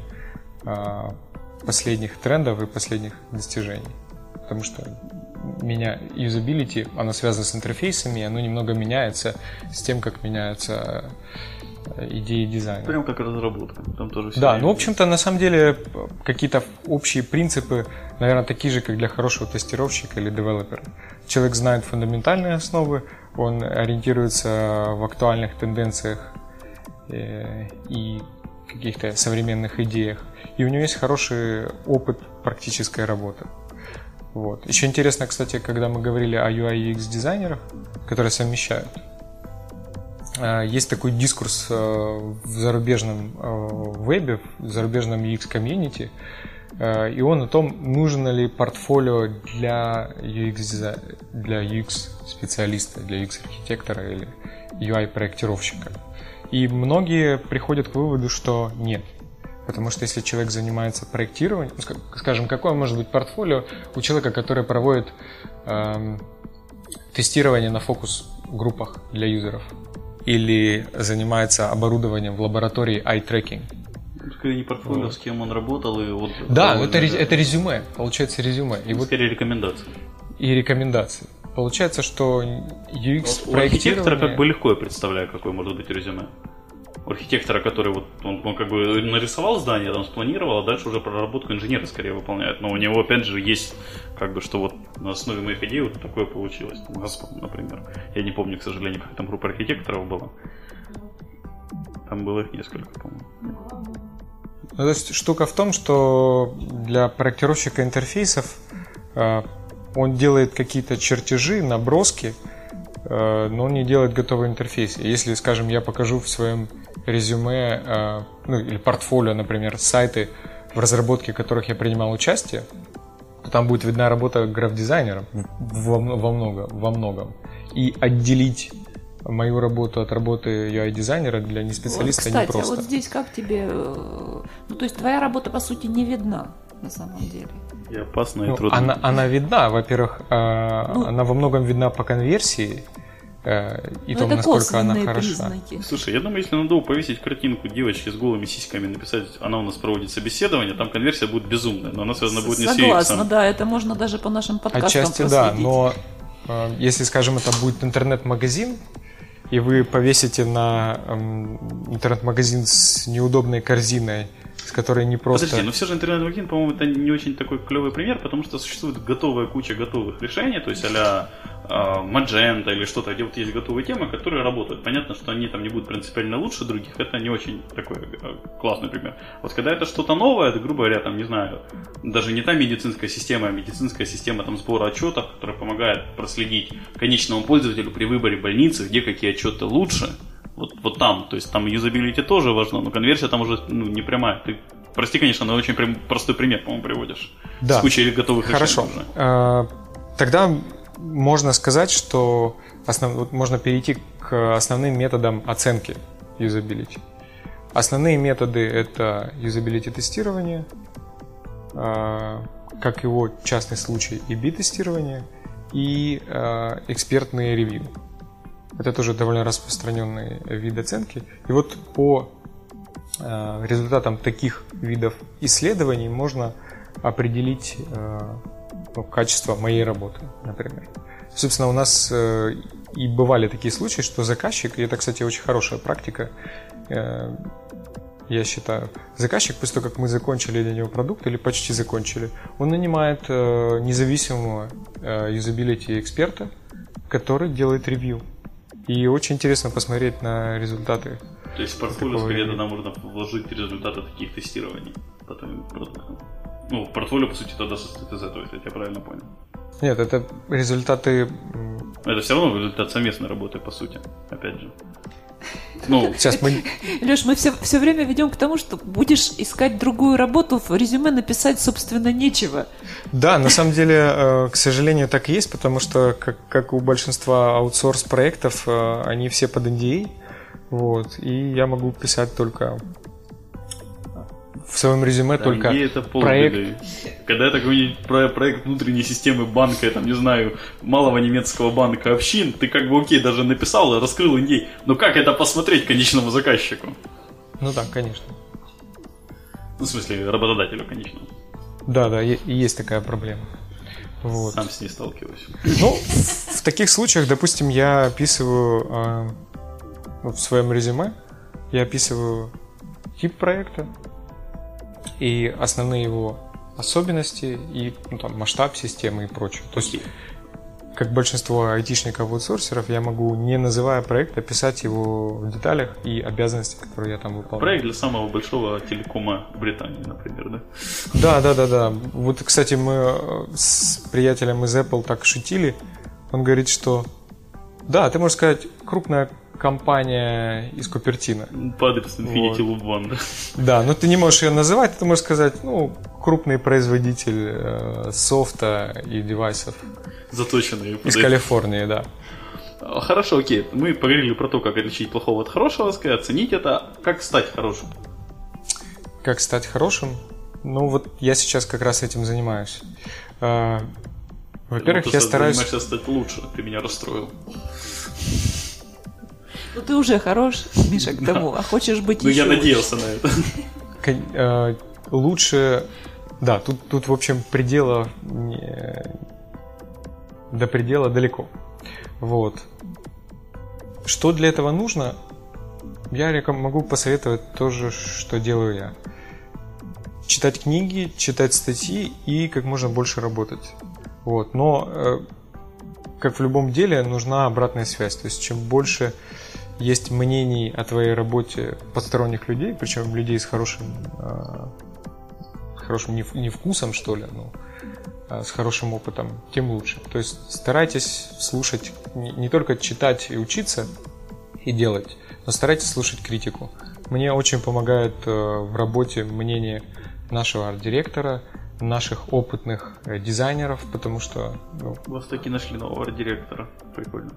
э, последних трендов и последних достижений. Потому что меня юзабилити, оно связано с интерфейсами, оно немного меняется с тем, как меняются э, идеи дизайна. Прям как разработка. Там тоже всё Да, ну, в общем-то, на самом деле, какие-то общие принципы, наверное, такие же, как для хорошего тестировщика или девелопера. Человек знает фундаментальные основы, он ориентируется в актуальных тенденциях э, и каких-то современных идеях. И у него есть хороший опыт практической работы. Вот. Еще интересно, кстати, когда мы говорили о UI UX дизайнерах, которые совмещают. А, Есть такой дискурс э, в зарубежном э, вебе, в зарубежном UX комьюнити, э, и он о том, нужно ли портфолио для UX, для UX специалиста, для UX архитектора или UI проектировщика. И многие приходят к выводу, что нет. Потому что если человек занимается проектированием, ска- скажем, какое может быть портфолио у человека, который проводит эм, тестирование на фокус-группах для юзеров? Или занимается оборудованием в лаборатории eye-tracking? Скорее не портфолио, с кем он работал и вот... Да, это, ре- это резюме, получается резюме. И вот Скорее рекомендации. и рекомендации. Получается, что UX Вот у архитектора как бы легко я представляю, какое может быть резюме. Архитектора, который вот он, он как бы нарисовал здание, там спланировал, а дальше уже проработку инженера скорее выполняет. Но у него опять же есть как бы что вот на основе моих идей вот такое получилось. Там, Газпром, например. Я не помню, к сожалению, как там группа архитекторов была. Там было их несколько, по-моему. Ну, то есть штука в том, что для проектировщика интерфейсов э, он делает какие-то чертежи, наброски, но он не делает готовый интерфейс. И Если, скажем, я покажу в своем резюме, э, ну или портфолио, например, сайты, в разработке которых я принимал участие, то там будет видна работа граф-дизайнера во, во, много, во многом. И отделить мою работу от работы UI-дизайнера для неспециалиста Вот, кстати, непросто. а вот здесь как тебе... э, Ну, то есть твоя работа, по сути, не видна на самом деле. И опасно, и Ну, трудно. она, она видна, во-первых, э, Ну- она во многом видна по конверсии э, и Ну, том, это насколько она хороша. признаки. Слушай, я думаю, если на Dow повесить картинку девочки с голыми сиськами, написать, она у нас проводит собеседование, там конверсия будет безумная, но она связана будет не с Согласна, да, это можно даже по нашим подкастам Отчасти да, проследить. но э, если, скажем, это будет интернет-магазин, и вы повесите на эм, интернет-магазин с неудобной корзиной, с которой не просто... Подожди, но все же интернет-магазин, по-моему, это не очень такой клевый пример, потому что существует готовая куча готовых решений, то есть а-ля а, Magento или что-то, где вот есть готовые темы, которые работают. Понятно, что они там не будут принципиально лучше других, это не очень такой э, классный пример. Вот когда это что-то новое, это, грубо говоря, там, не знаю, даже не та медицинская система, а медицинская система там сбора отчетов, которая помогает проследить конечному пользователю при выборе больницы, где какие отчеты лучше, вот, вот там, то есть там юзабилити тоже важно, но конверсия там уже ну, не прямая. Ты, прости, конечно, но очень простой пример, по-моему, приводишь. Да. С кучей готовых Хорошо. решений уже. Э, Тогда можно сказать, что основ- вот можно перейти к основным методам оценки юзабилити. Основные методы это юзабилити тестирование, э, как его частный случай и би-тестирование, и э, экспертные ревью. Это тоже довольно распространенный вид оценки. И вот по э, результатам таких видов исследований можно определить качество моей работы, например. Собственно, у нас э, и бывали такие случаи, что заказчик, и это, кстати, очень хорошая практика, э, я считаю, заказчик, после того, как мы закончили для него продукт, или почти закончили, он нанимает э, независимого юзабилити эксперта, который делает ревью. И очень интересно посмотреть на результаты. То есть в портфолио скорее тогда можно вложить результаты таких тестирований по твоим продуктам. Ну, в портфолио, по сути, тогда состоит из этого, если я тебя правильно понял. Нет, это результаты... это все равно результат совместной работы, по сути, опять же. Ну, Сейчас мы... Леш, мы все, все время ведем к тому, что будешь искать другую работу, в резюме написать, собственно, нечего. Да, на самом деле, э, к сожалению, так и есть, потому что, как, как у большинства аутсорс-проектов, э, они все под NDA, вот, и я могу писать только в своем резюме да, только это проект. Когда это какой-нибудь про- проект внутренней системы банка, я там, не знаю, малого немецкого банка общин, ты как бы окей, даже написал и раскрыл индей. Но как это посмотреть конечному заказчику? Ну да, конечно. Ну, в смысле, работодателю, конечно. Да, да, есть такая проблема. Вот. Сам с ней сталкиваюсь. Ну, в таких случаях, допустим, я описываю э, в своем резюме, я описываю тип проекта и основные его особенности и ну, там, масштаб системы и прочее. То есть, как большинство айтишников аутсорсеров, я могу, не называя проект, описать его в деталях и обязанности, которые я там выполняю. Проект для самого большого телекома Британии, например, да? Да, да, да, да. Вот, кстати, мы э, с приятелем из Apple так шутили. Он говорит, что да, ты можешь сказать, крупная компания из Купертино. По адресу Infinity Вот. Loop One, да? Да, но ты не можешь ее называть, ты можешь сказать, ну, крупный производитель э, софта и девайсов Заточенные. из Калифорнии, да. А, Хорошо, окей. Мы поговорили про то, как отличить плохого от хорошего, сказать, оценить это. Как стать хорошим? Как стать хорошим? Ну вот я сейчас как раз этим занимаюсь. А, Во-первых, Ну, ты я стараюсь... занимаешься стать лучше. Ты меня расстроил. Ну ты уже хорош, Миша, к тому, а хочешь быть Ну, еще я лучше. надеялся на это. Э, лучше, да, тут, тут в общем предела до предела далеко. Вот. Что для этого нужно? Я реком- могу посоветовать то же, что делаю я. Читать книги, читать статьи и как можно больше работать. Вот. Но, э, как в любом деле, нужна обратная связь. То есть, чем больше есть мнений о твоей работе посторонних людей, причем людей с хорошим, э, хорошим не, в- не вкусом, что ли, ну, а с хорошим опытом, тем лучше. То есть старайтесь слушать, не, только читать и учиться и делать, но старайтесь слушать критику. Мне очень помогает э, в работе мнение нашего арт-директора, наших опытных э, дизайнеров, потому что ну, Вас таки нашли нового директора. Прикольно.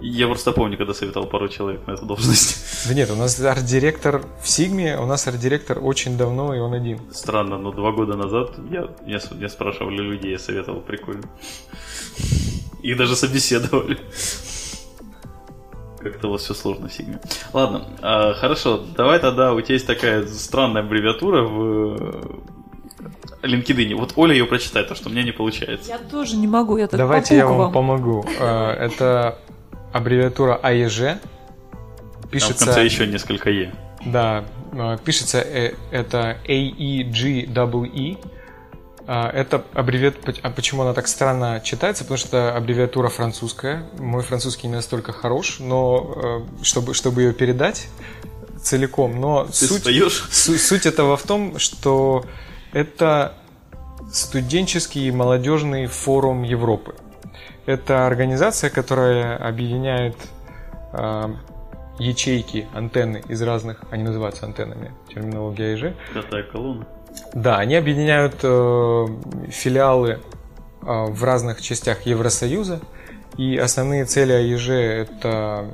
Я просто помню, когда советовал пару человек на эту должность. Да нет, у нас арт-директор в Сигме, у нас арт-директор очень давно, и он один. Странно, но два года назад я, я, я спрашивали людей, я советовал, прикольно. Их даже собеседовали. Как-то у вас все сложно в Сигме. Ладно, а, хорошо, давай тогда, у тебя есть такая странная аббревиатура в э, LinkedIn. Вот Оля ее прочитает, то, что у меня не получается. Я тоже не могу, я так Давайте по я вам помогу. Э, Это аббревиатура АЕЖ. Там в Пишется, конце еще несколько Е. да, э, пишется э, это AEGEE. А, Это аббревиатура, а почему она так странно читается? Потому что аббревиатура французская. Мой французский не настолько хорош, но э, чтобы, чтобы ее передать целиком. Но Ты суть, споешь? Су- Суть этого в том, что это студенческий молодежный форум Европы. Это организация, которая объединяет а, ячейки, антенны из разных, они называются антеннами, терминология ИЖ. Пятая колонна. Да, они объединяют э, филиалы э, в разных частях Евросоюза, и основные цели АЕЖ это,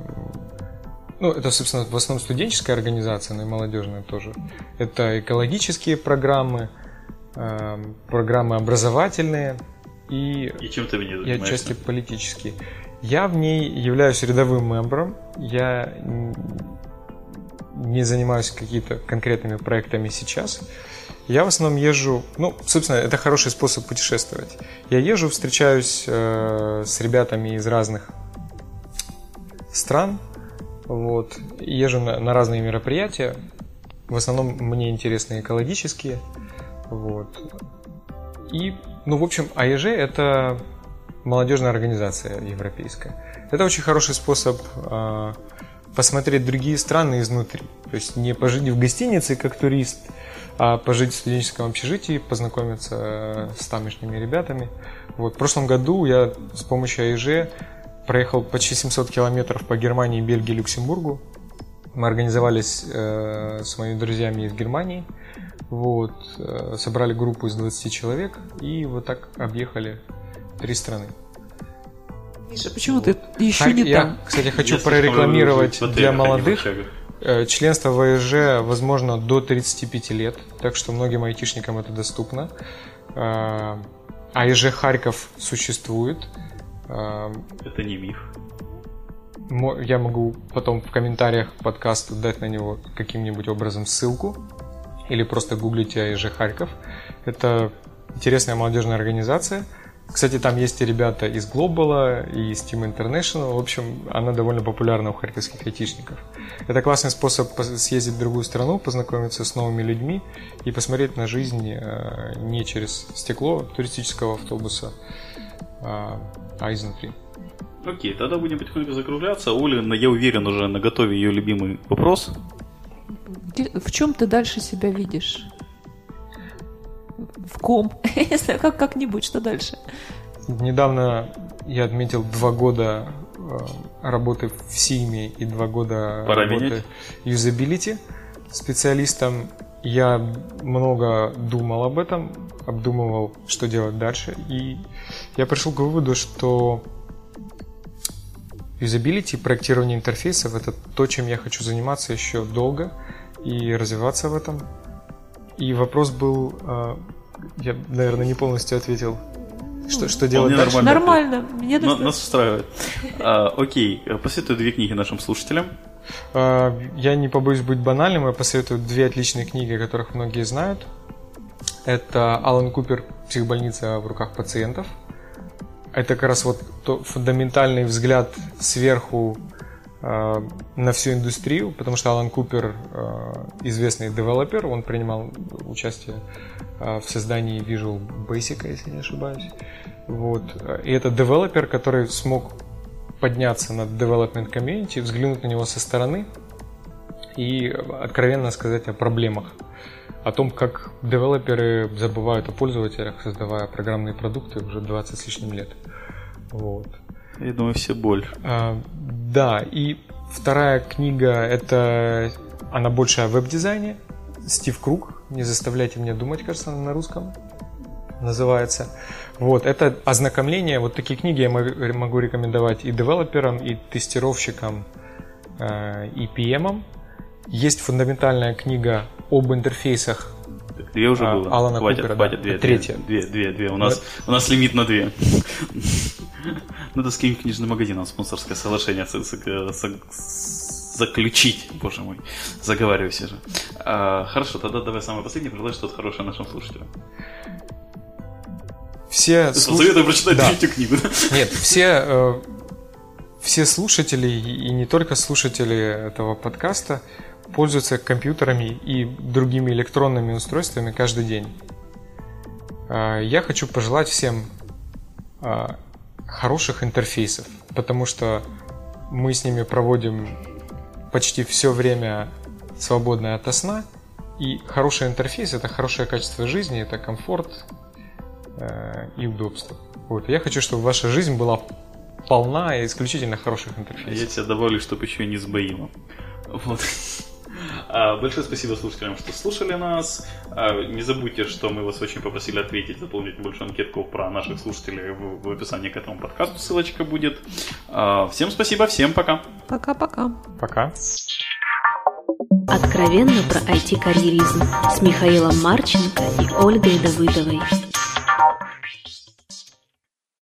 ну, это, собственно, в основном студенческая организация, но и молодежная тоже. Это экологические программы, э, программы образовательные и И чем ты мне и занимаешься? отчасти политические. Я в ней являюсь рядовым мембром. Я не занимаюсь какими-то конкретными проектами сейчас. Я в основном езжу, ну, собственно, это хороший способ путешествовать. Я езжу, встречаюсь э, с ребятами из разных стран, вот, езжу на, на разные мероприятия. В основном мне интересны экологические, вот. И, ну, в общем, АЕЖ это молодежная организация европейская. Это очень хороший способ э, посмотреть другие страны изнутри. То есть не пожить в гостинице как турист, а пожить в студенческом общежитии, познакомиться э, с тамошними ребятами. Вот, в прошлом году я с помощью АЕЖ проехал почти 700 километров по Германии, Бельгии, Люксембургу. Мы организовались э, с моими друзьями из Германии. Вот, э, собрали группу из 20 человек и вот так объехали три страны. Миша, почему ты еще Хар- не я, там? кстати, хочу Я слишком прорекламировать в для а молодых. Э, Членство в АЭЖ возможно до 35 лет, так что многим айтишникам это доступно. Э, АЭЖ Харьков существует. Это не миф. Я могу потом в комментариях к подкасту дать на него каким-нибудь образом ссылку. Или просто гуглите АЭЖ Харьков. Это интересная молодежная организация. Кстати, там есть и ребята из Глобала, и из Team International. В общем, она довольно популярна у харьковских айтишников. Это классный способ пос- съездить в другую страну, познакомиться с новыми людьми и посмотреть на жизнь э, не через стекло туристического автобуса, а, а изнутри. Окей, тогда будем потихоньку закругляться. Оля, я уверен, уже на готове ее любимый вопрос. Где- В чем ты дальше себя видишь? В ком? Если как как-нибудь, что дальше? Недавно я отметил два года э, работы в Симе и два года Пора работы менять. юзабилити специалистом. Я много думал об этом, обдумывал, что делать дальше, и я пришел к выводу, что юзабилити, проектирование интерфейсов – это то, чем я хочу заниматься еще долго и развиваться в этом. И вопрос был, э, я, наверное, не полностью ответил, что, что делать дальше. Нормально, мне На- достаточно. Нас устраивает. А, окей, посоветую две книги нашим слушателям. Э, Я не побоюсь быть банальным, я посоветую две отличные книги, которых многие знают. Это Алан Купер «Психбольница в руках пациентов». Это как раз вот то фундаментальный взгляд сверху на всю индустрию, потому что Алан Купер э, известный девелопер, он принимал участие э, в создании Visual Basic, если не ошибаюсь. Вот. И это девелопер, который смог подняться над development community, взглянуть на него со стороны и откровенно сказать о проблемах. О том, как девелоперы забывают о пользователях, создавая программные продукты уже 20 с лишним лет. Вот. Я думаю, все больше. А, да, и вторая книга, это она больше о веб-дизайне. Стив Круг, «Не заставляйте меня думать», кажется, она на русском называется. Вот, это ознакомление, вот такие книги я мо- могу рекомендовать и девелоперам, и тестировщикам, э, и PM. Есть фундаментальная книга об интерфейсах Две уже А, было. Алана хватит, Купера, хватит, да. две, Третья. Две, две, две. У нас, у нас лимит на две. Надо с каким книжным магазином спонсорское соглашение заключить. Боже мой, заговариваюсь уже. А, хорошо, тогда давай самое последнее, пожелай что-то хорошее нашим слушателям. все слуш- Посоветуй прочитать Да. третью книгу. Нет, все, э, все слушатели и и не только слушатели этого подкаста пользуются компьютерами и другими электронными устройствами каждый день. Э, Я хочу пожелать всем э, хороших интерфейсов, потому что мы с ними проводим почти все время свободное от сна, и хороший интерфейс это хорошее качество жизни, это комфорт э, и удобство. Вот. Я хочу, чтобы ваша жизнь была полна исключительно хороших Я интерфейсов. тебя добавлю, чтобы еще и не сбоило. Вот. А, Большое спасибо слушателям, что слушали нас. А, Не забудьте, что мы вас очень попросили ответить, заполнить большую анкетку про наших слушателей в в описании к этому подкасту. Ссылочка будет. А, Всем спасибо, всем пока. Пока-пока. Пока. Откровенно про IT-карьеризм с Михаилом Марченко и Ольгой Давыдовой.